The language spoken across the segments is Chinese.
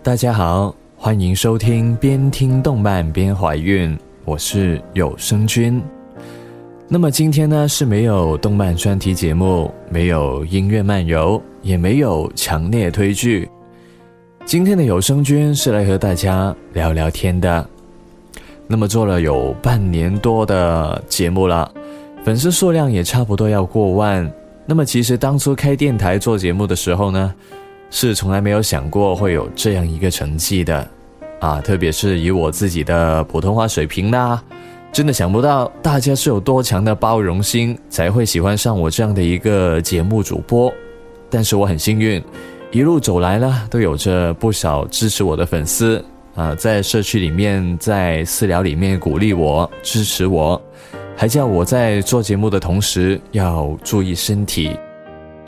大家好，欢迎收听边听动漫边怀孕，我是有声君。那么今天呢是没有动漫专题节目，没有音乐漫游，也没有强烈推剧。今天的有声君是来和大家聊聊天的。那么做了有半年多的节目了，粉丝数量也差不多要过万。那么其实当初开电台做节目的时候呢，是从来没有想过会有这样一个成绩的，啊，特别是以我自己的普通话水平啦，真的想不到大家是有多强的包容心，才会喜欢上我这样的一个节目主播。但是我很幸运，一路走来呢，都有着不少支持我的粉丝。啊，在社区里面，在私聊里面鼓励我、支持我，还叫我在做节目的同时要注意身体，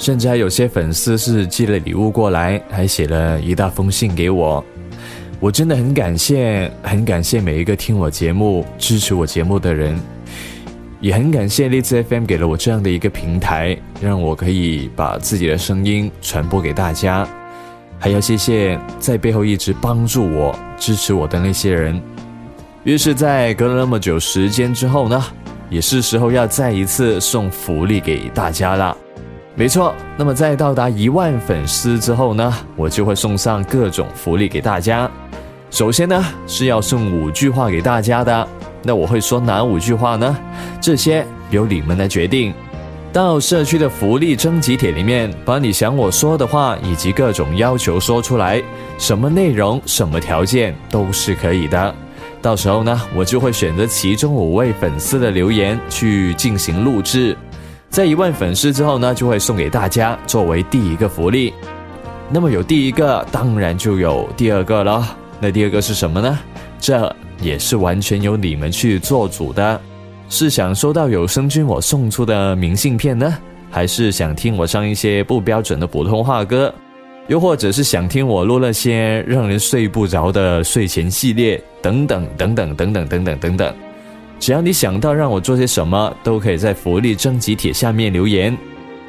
甚至还有些粉丝是寄了礼物过来，还写了一大封信给我。我真的很感谢，很感谢每一个听我节目、支持我节目的人，也很感谢荔枝 FM 给了我这样的一个平台，让我可以把自己的声音传播给大家。还要谢谢在背后一直帮助我、支持我的那些人。于是，在隔了那么久时间之后呢，也是时候要再一次送福利给大家了。没错，那么在到达一万粉丝之后呢，我就会送上各种福利给大家。首先呢，是要送五句话给大家的。那我会说哪五句话呢？这些由你们来决定。到社区的福利征集帖里面，把你想我说的话以及各种要求说出来，什么内容、什么条件都是可以的。到时候呢，我就会选择其中五位粉丝的留言去进行录制，在一万粉丝之后呢，就会送给大家作为第一个福利。那么有第一个，当然就有第二个了。那第二个是什么呢？这也是完全由你们去做主的。是想收到有声君我送出的明信片呢，还是想听我唱一些不标准的普通话歌，又或者是想听我录那些让人睡不着的睡前系列等等等等等等等等等等，只要你想到让我做些什么，都可以在福利征集帖下面留言，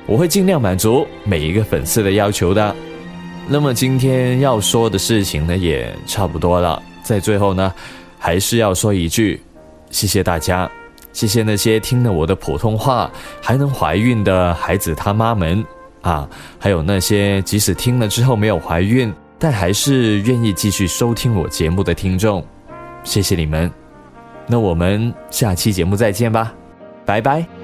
我会尽量满足每一个粉丝的要求的。那么今天要说的事情呢，也差不多了，在最后呢，还是要说一句，谢谢大家。谢谢那些听了我的普通话还能怀孕的孩子他妈们啊，还有那些即使听了之后没有怀孕，但还是愿意继续收听我节目的听众，谢谢你们。那我们下期节目再见吧，拜拜。